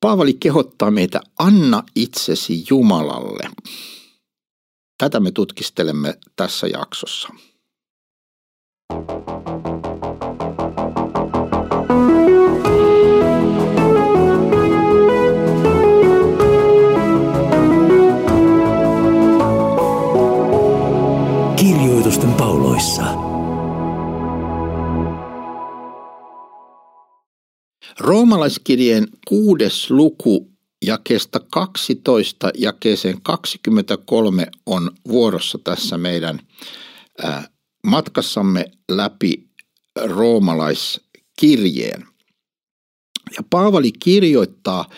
Paavali kehottaa meitä, anna itsesi Jumalalle. Tätä me tutkistelemme tässä jaksossa. Roomalaiskirjeen kuudes luku jakeesta 12 jakeeseen 23 on vuorossa tässä meidän matkassamme läpi roomalaiskirjeen. Ja Paavali kirjoittaa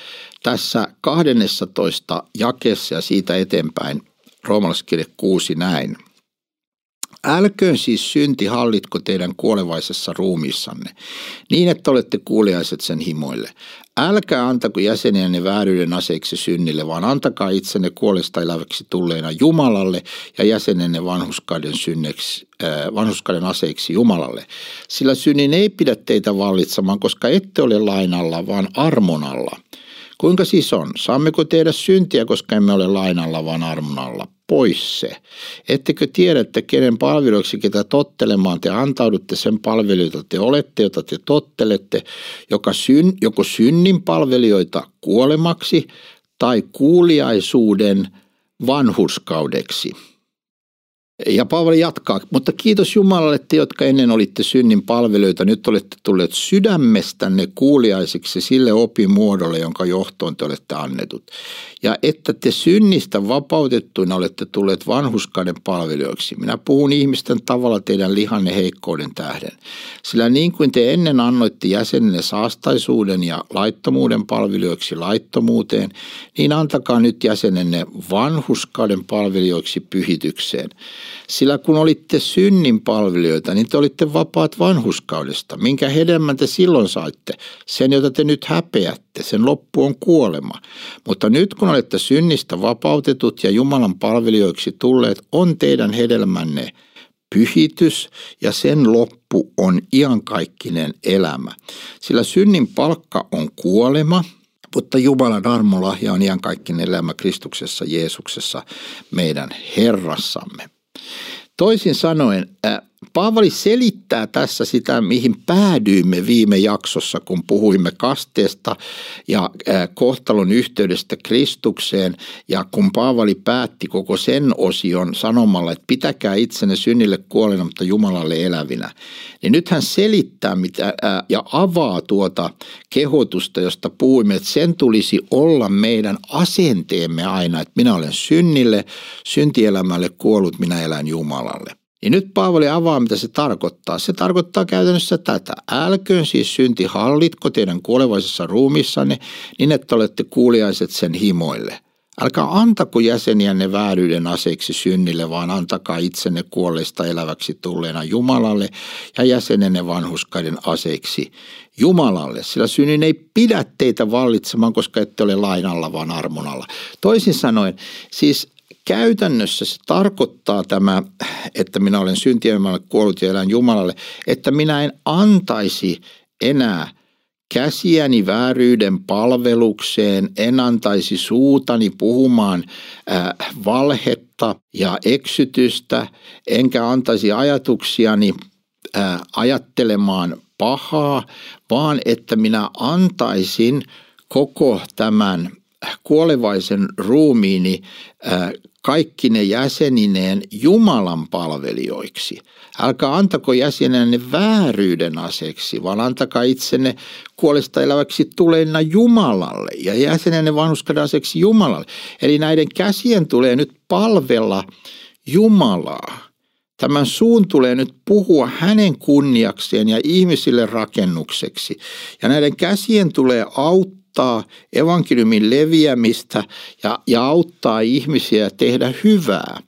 tässä 12 jakeessa ja siitä eteenpäin roomalaiskirje 6 näin – Älköön siis synti hallitko teidän kuolevaisessa ruumiissanne, niin että olette kuuliaiset sen himoille. Älkää antako jäseniänne vääryyden aseiksi synnille, vaan antakaa itsenne kuolesta eläväksi tulleena Jumalalle ja jäsenenne vanhuskaiden, synneksi, äh, vanhuskaiden aseiksi Jumalalle. Sillä synnin ei pidä teitä vallitsemaan, koska ette ole lainalla, vaan armon alla. Kuinka siis on? Saammeko tehdä syntiä, koska emme ole lainalla, vaan armon alla? Pois se. Ettekö tiedä, että kenen palveluksi ketä tottelemaan te antaudutte sen palvelijoita te olette, jota te tottelette, joka syn, joko synnin palvelijoita kuolemaksi tai kuuliaisuuden vanhuskaudeksi. Ja Paavali jatkaa, mutta kiitos Jumalalle te, jotka ennen olitte synnin palvelijoita, nyt olette tulleet sydämestänne kuuliaisiksi sille opimuodolle, jonka johtoon te olette annetut. Ja että te synnistä vapautettuina olette tulleet vanhuskauden palvelijoiksi. Minä puhun ihmisten tavalla teidän lihanne heikkouden tähden. Sillä niin kuin te ennen annoitte jäsenille saastaisuuden ja laittomuuden palvelijoiksi laittomuuteen, niin antakaa nyt jäsenenne vanhuskauden palvelijoiksi pyhitykseen. Sillä kun olitte synnin palvelijoita, niin te olitte vapaat vanhuskaudesta. Minkä hedelmän te silloin saitte? Sen, jota te nyt häpeätte. Sen loppu on kuolema. Mutta nyt kun olette synnistä vapautetut ja Jumalan palvelijoiksi tulleet, on teidän hedelmänne pyhitys ja sen loppu on iankaikkinen elämä. Sillä synnin palkka on kuolema, mutta Jumalan armolahja on iankaikkinen elämä Kristuksessa Jeesuksessa meidän Herrassamme. Toisin sanoen, Paavali selittää tässä sitä, mihin päädyimme viime jaksossa, kun puhuimme kasteesta ja kohtalon yhteydestä Kristukseen. Ja kun Paavali päätti koko sen osion sanomalla, että pitäkää itsenne synnille kuolena, mutta Jumalalle elävinä. Niin nyt hän selittää mitä, ja avaa tuota kehotusta, josta puhuimme, että sen tulisi olla meidän asenteemme aina, että minä olen synnille, syntielämälle kuollut, minä elän Jumalalle. Niin nyt Paavali avaa, mitä se tarkoittaa. Se tarkoittaa käytännössä tätä. Älköön siis synti hallitko teidän kuolevaisessa ruumissanne niin, että olette kuuliaiset sen himoille. Älkää antako jäseniänne vääryyden aseiksi synnille, vaan antakaa itsenne kuolleista eläväksi tulleena Jumalalle ja jäsenenne vanhuskaiden aseiksi Jumalalle, sillä synnin ei pidä teitä vallitsemaan, koska ette ole lainalla, vaan armonalla. Toisin sanoen, siis käytännössä se tarkoittaa tämä, että minä olen syntielämälle kuollut ja elän Jumalalle, että minä en antaisi enää käsiäni vääryyden palvelukseen, en antaisi suutani puhumaan äh, valhetta ja eksytystä, enkä antaisi ajatuksiani äh, ajattelemaan pahaa, vaan että minä antaisin koko tämän kuolevaisen ruumiini äh, kaikki ne jäsenineen Jumalan palvelijoiksi. Älkää antako jäsenenne vääryyden aseksi, vaan antakaa itsenne kuolesta eläväksi tuleena Jumalalle ja jäsenenne vanhuskadan aseksi Jumalalle. Eli näiden käsien tulee nyt palvella Jumalaa. Tämän suun tulee nyt puhua hänen kunniakseen ja ihmisille rakennukseksi. Ja näiden käsien tulee auttaa auttaa evankeliumin leviämistä ja, ja auttaa ihmisiä tehdä hyvää.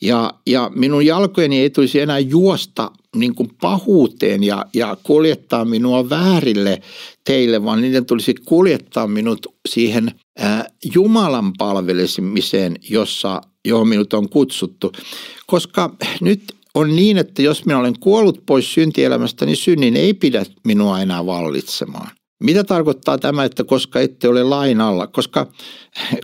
Ja, ja minun jalkojeni ei tulisi enää juosta niin kuin pahuuteen ja, ja kuljettaa minua väärille teille, vaan niiden tulisi kuljettaa minut siihen ää, Jumalan palvelemiseen, jossa, johon minut on kutsuttu. Koska nyt on niin, että jos minä olen kuollut pois syntielämästä, niin synnin ei pidä minua enää vallitsemaan. Mitä tarkoittaa tämä, että koska ette ole lain alla? Koska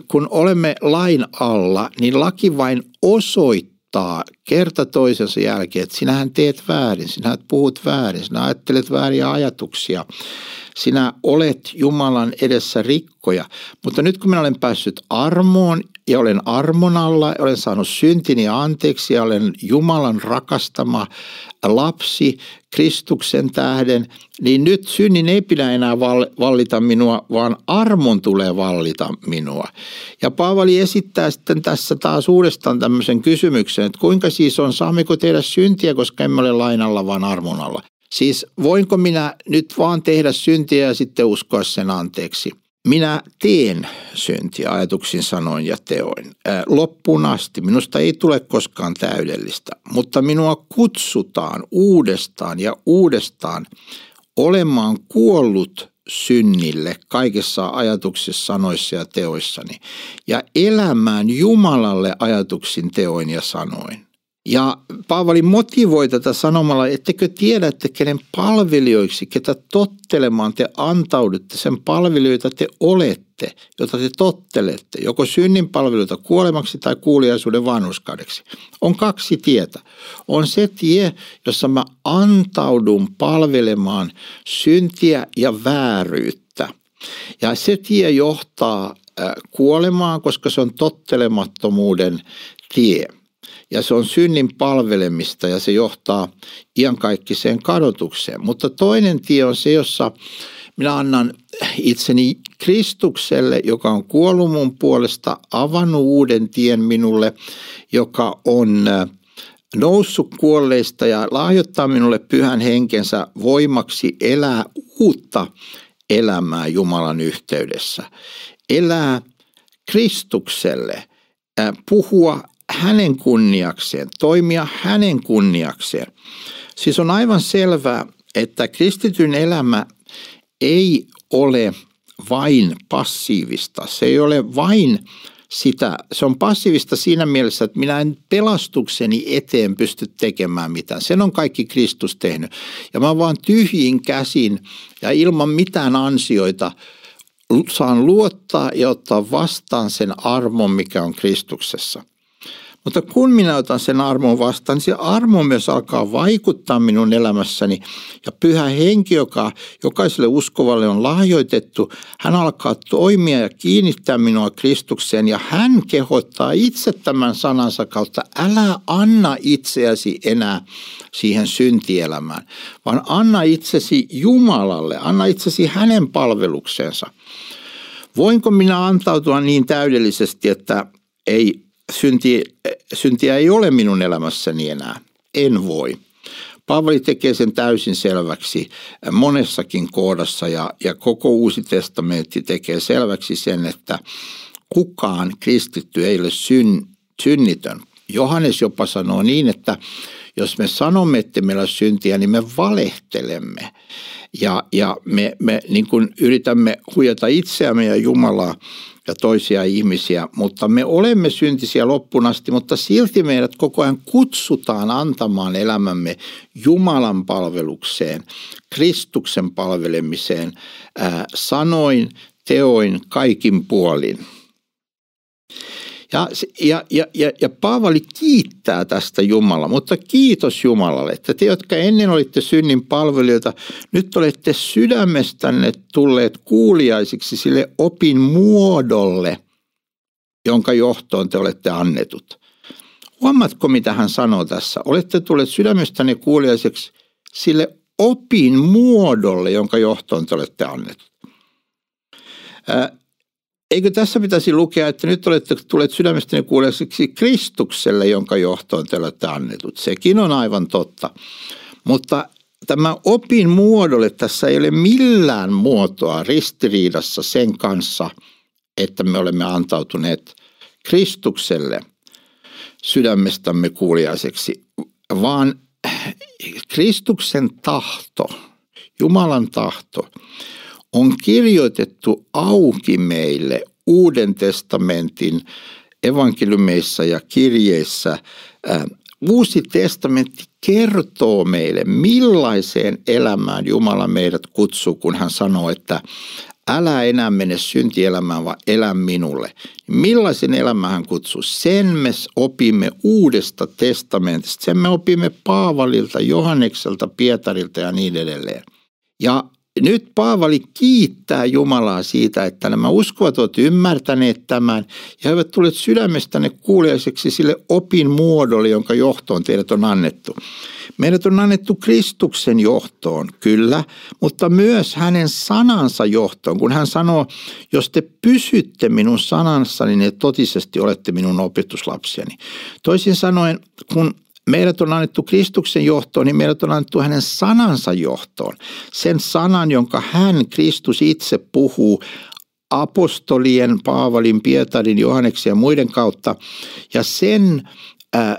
kun olemme lain alla, niin laki vain osoittaa kerta toisensa jälkeen, että sinähän teet väärin, sinä puhut väärin, sinä ajattelet vääriä ajatuksia sinä olet Jumalan edessä rikkoja. Mutta nyt kun minä olen päässyt armoon ja olen armon alla, olen saanut syntini anteeksi ja olen Jumalan rakastama lapsi Kristuksen tähden, niin nyt synnin ei pidä enää vallita minua, vaan armon tulee vallita minua. Ja Paavali esittää sitten tässä taas uudestaan tämmöisen kysymyksen, että kuinka siis on, saammeko tehdä syntiä, koska emme ole lainalla, vaan armon alla. Siis voinko minä nyt vaan tehdä syntiä ja sitten uskoa sen anteeksi? Minä teen syntiä ajatuksin, sanoin ja teoin. loppuun asti. Minusta ei tule koskaan täydellistä, mutta minua kutsutaan uudestaan ja uudestaan olemaan kuollut synnille kaikessa ajatuksissa, sanoissa ja teoissani ja elämään Jumalalle ajatuksin, teoin ja sanoin. Ja Paavali motivoi tätä sanomalla, ettekö tiedä, että kenen palvelijoiksi, ketä tottelemaan te antaudutte, sen palvelijoita te olette, jota te tottelette, joko synnin palveluita kuolemaksi tai kuuliaisuuden vanhuskaudeksi. On kaksi tietä. On se tie, jossa mä antaudun palvelemaan syntiä ja vääryyttä. Ja se tie johtaa kuolemaan, koska se on tottelemattomuuden tie – ja se on synnin palvelemista ja se johtaa iankaikkiseen kadotukseen. Mutta toinen tie on se, jossa minä annan itseni Kristukselle, joka on kuollut mun puolesta, avannut uuden tien minulle, joka on äh, noussut kuolleista ja lahjoittaa minulle pyhän henkensä voimaksi elää uutta elämää Jumalan yhteydessä. Elää Kristukselle, äh, puhua hänen kunniakseen, toimia hänen kunniakseen. Siis on aivan selvää, että kristityn elämä ei ole vain passiivista. Se ei ole vain sitä, se on passiivista siinä mielessä, että minä en pelastukseni eteen pysty tekemään mitään. Sen on kaikki Kristus tehnyt. Ja mä vaan tyhjin käsin ja ilman mitään ansioita saan luottaa ja ottaa vastaan sen armon, mikä on Kristuksessa. Mutta kun minä otan sen armon vastaan, niin se armo myös alkaa vaikuttaa minun elämässäni. Ja pyhä henki, joka jokaiselle uskovalle on lahjoitettu, hän alkaa toimia ja kiinnittää minua Kristukseen. Ja hän kehottaa itse tämän sanansa kautta, älä anna itseäsi enää siihen syntielämään, vaan anna itsesi Jumalalle, anna itsesi hänen palvelukseensa. Voinko minä antautua niin täydellisesti, että ei synti, syntiä ei ole minun elämässäni enää. En voi. Paavali tekee sen täysin selväksi monessakin kohdassa ja, ja koko uusi testamentti tekee selväksi sen, että kukaan kristitty ei ole syn, synnitön. Johannes jopa sanoo niin, että jos me sanomme, että meillä on syntiä, niin me valehtelemme. Ja, ja me, me niin kuin yritämme huijata itseämme ja Jumalaa ja toisia ihmisiä, mutta me olemme syntisiä loppuun asti, mutta silti meidät koko ajan kutsutaan antamaan elämämme Jumalan palvelukseen, Kristuksen palvelemiseen, sanoin, teoin, kaikin puolin. Ja, ja, ja, ja, ja Paavali kiittää tästä Jumala, mutta kiitos Jumalalle, että te, jotka ennen olitte synnin palvelijoita, nyt olette sydämestänne tulleet kuuliaisiksi sille opin muodolle, jonka johtoon te olette annetut. Huomaatko, mitä hän sanoo tässä? Olette tulleet sydämestänne kuuliaiseksi sille opin muodolle, jonka johtoon te olette annetut. Eikö tässä pitäisi lukea, että nyt olette tulleet sydämestäni kuulijaisiksi Kristukselle, jonka johtoon te olette annetut. Sekin on aivan totta. Mutta tämä opin muodolle tässä ei ole millään muotoa ristiriidassa sen kanssa, että me olemme antautuneet Kristukselle sydämestämme kuuliaiseksi, vaan Kristuksen tahto, Jumalan tahto, on kirjoitettu auki meille Uuden testamentin evankeliumeissa ja kirjeissä. Uusi testamentti kertoo meille, millaiseen elämään Jumala meidät kutsuu, kun hän sanoo, että älä enää mene syntielämään, vaan elä minulle. Millaisen elämän hän kutsuu? Sen me opimme uudesta testamentista. Sen me opimme Paavalilta, Johannekselta, Pietarilta ja niin edelleen. Ja nyt Paavali kiittää Jumalaa siitä, että nämä uskovat ovat ymmärtäneet tämän ja he ovat tulleet sydämestänne kuuliaiseksi sille opin muodolle, jonka johtoon teidät on annettu. Meidät on annettu Kristuksen johtoon, kyllä, mutta myös hänen sanansa johtoon, kun hän sanoo, jos te pysytte minun sananssani, niin totisesti olette minun opetuslapsiani. Toisin sanoen, kun meidät on annettu Kristuksen johtoon, niin meidät on annettu hänen sanansa johtoon. Sen sanan, jonka hän, Kristus itse puhuu apostolien, Paavalin, Pietarin, Johanneksen ja muiden kautta. Ja sen äh,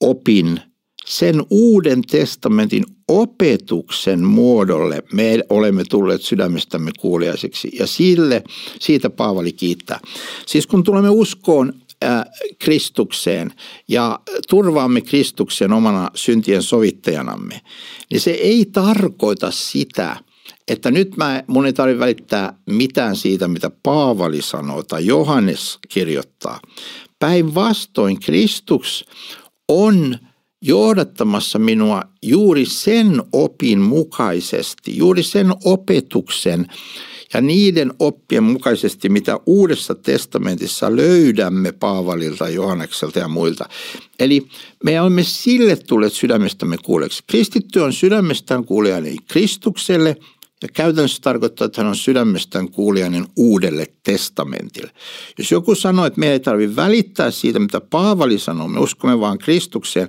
opin, sen uuden testamentin opetuksen muodolle me olemme tulleet sydämestämme kuuliaiseksi ja sille, siitä Paavali kiittää. Siis kun tulemme uskoon Kristukseen ja turvaamme Kristuksen omana syntien sovittajanamme, niin se ei tarkoita sitä, että nyt mä, mun ei tarvitse välittää mitään siitä, mitä Paavali sanoo tai Johannes kirjoittaa. Päinvastoin Kristus on johdattamassa minua juuri sen opin mukaisesti, juuri sen opetuksen ja niiden oppien mukaisesti, mitä Uudessa testamentissa löydämme Paavalilta, Johannekselta ja muilta. Eli me olemme sille tulleet sydämestämme kuuleeksi. Kristitty on sydämestään kuulijainen Kristukselle ja käytännössä tarkoittaa, että hän on sydämestään kuulijainen uudelle testamentille. Jos joku sanoo, että meidän ei tarvitse välittää siitä, mitä Paavali sanoo, me uskomme vaan Kristukseen,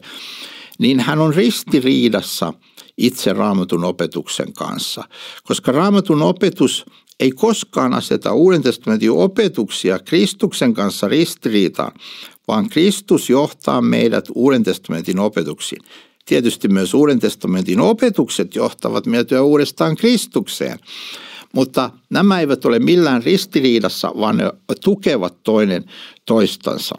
niin hän on ristiriidassa itse raamatun opetuksen kanssa. Koska raamatun opetus ei koskaan aseta Uuden testamentin opetuksia Kristuksen kanssa ristiriitaan, vaan Kristus johtaa meidät Uuden testamentin opetuksiin. Tietysti myös Uuden testamentin opetukset johtavat meitä uudestaan Kristukseen, mutta nämä eivät ole millään ristiriidassa, vaan ne tukevat toinen toistansa.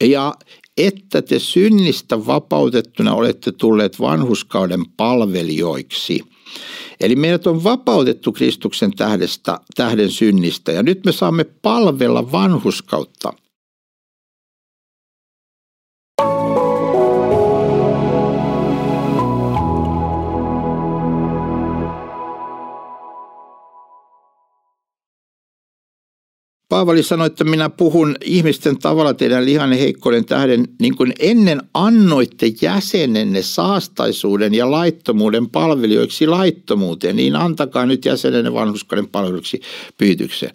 Ja että te synnistä vapautettuna olette tulleet vanhuskauden palvelijoiksi – Eli meidät on vapautettu Kristuksen tähdestä, tähden synnistä ja nyt me saamme palvella vanhuskautta. Paavali sanoi, että minä puhun ihmisten tavalla teidän lihanne heikkouden tähden, niin kuin ennen annoitte jäsenenne saastaisuuden ja laittomuuden palvelijoiksi laittomuuteen, niin antakaa nyt jäsenenne vanhuskauden palveluksi pyytykseen.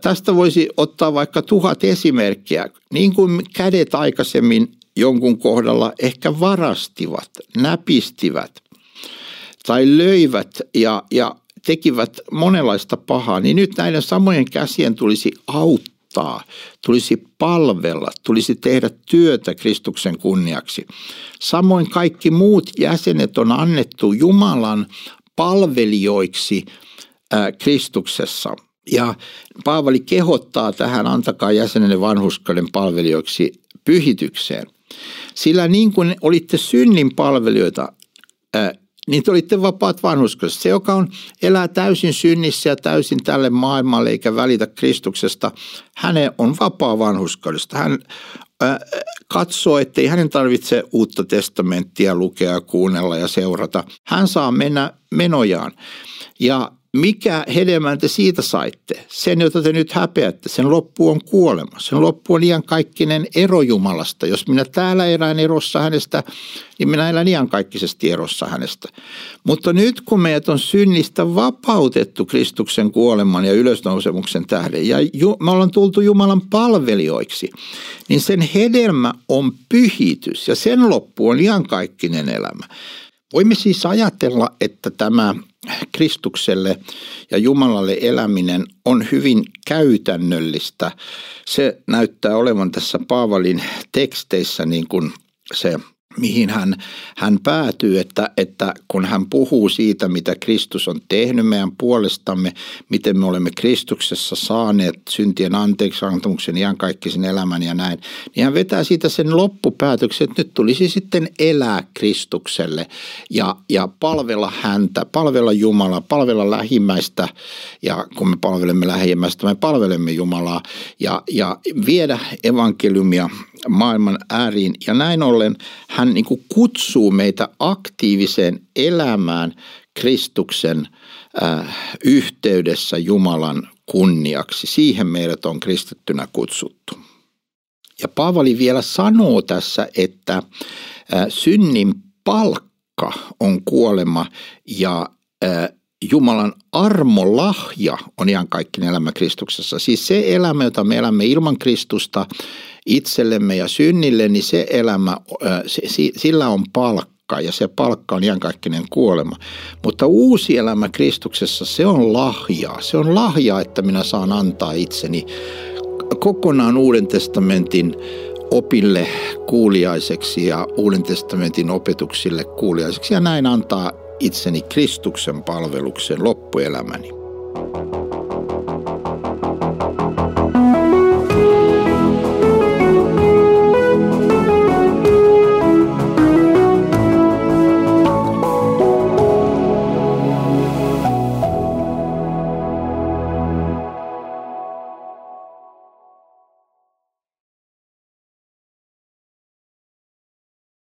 Tästä voisi ottaa vaikka tuhat esimerkkiä, niin kuin kädet aikaisemmin jonkun kohdalla ehkä varastivat, näpistivät tai löivät ja, ja tekivät monenlaista pahaa, niin nyt näiden samojen käsien tulisi auttaa, tulisi palvella, tulisi tehdä työtä Kristuksen kunniaksi. Samoin kaikki muut jäsenet on annettu Jumalan palvelijoiksi Kristuksessa. Ja Paavali kehottaa tähän, antakaa jäsenenne vanhuskauden palvelijoiksi pyhitykseen. Sillä niin kuin olitte synnin palvelijoita, niin te olitte vapaat vanhuskasta. Se, joka on, elää täysin synnissä ja täysin tälle maailmalle eikä välitä Kristuksesta, hänen on vapaa vanhuskaudesta. Hän äh, katsoo, ettei hänen tarvitse uutta testamenttia lukea, kuunnella ja seurata. Hän saa mennä menojaan. Ja mikä hedelmän te siitä saitte? Sen, jota te nyt häpeätte, sen loppu on kuolema. Sen loppu on iankaikkinen ero Jumalasta. Jos minä täällä elän erossa hänestä, niin minä elän iankaikkisesti erossa hänestä. Mutta nyt kun meidät on synnistä vapautettu Kristuksen kuoleman ja ylösnousemuksen tähden, ja me ollaan tultu Jumalan palvelijoiksi, niin sen hedelmä on pyhitys ja sen loppu on iankaikkinen elämä. Voimme siis ajatella, että tämä Kristukselle ja Jumalalle eläminen on hyvin käytännöllistä. Se näyttää olevan tässä Paavalin teksteissä niin kuin se mihin hän, hän päätyy, että, että kun hän puhuu siitä, mitä Kristus on tehnyt meidän puolestamme, miten me olemme Kristuksessa saaneet syntien anteeksi antamuksen ihan kaikkisen elämän ja näin, niin hän vetää siitä sen loppupäätöksen, että nyt tulisi sitten elää Kristukselle ja, ja palvella häntä, palvella Jumalaa, palvella lähimmäistä. Ja kun me palvelemme lähimmäistä, me palvelemme Jumalaa. Ja, ja viedä evankeliumia maailman ääriin. Ja näin ollen hän niin kuin kutsuu meitä aktiiviseen elämään Kristuksen äh, yhteydessä Jumalan kunniaksi. Siihen meidät on kristittynä kutsuttu. Ja Paavali vielä sanoo tässä, että äh, synnin palkka on kuolema ja äh, Jumalan armolahja on ihan kaikki elämä Kristuksessa. Siis se elämä, jota me elämme ilman Kristusta itsellemme ja synnille, niin se elämä, sillä on palkka ja se palkka on iankaikkinen kuolema. Mutta uusi elämä Kristuksessa, se on lahjaa. Se on lahja, että minä saan antaa itseni kokonaan Uuden testamentin opille kuuliaiseksi ja Uuden testamentin opetuksille kuuliaiseksi ja näin antaa itseni Kristuksen palvelukseen loppuelämäni.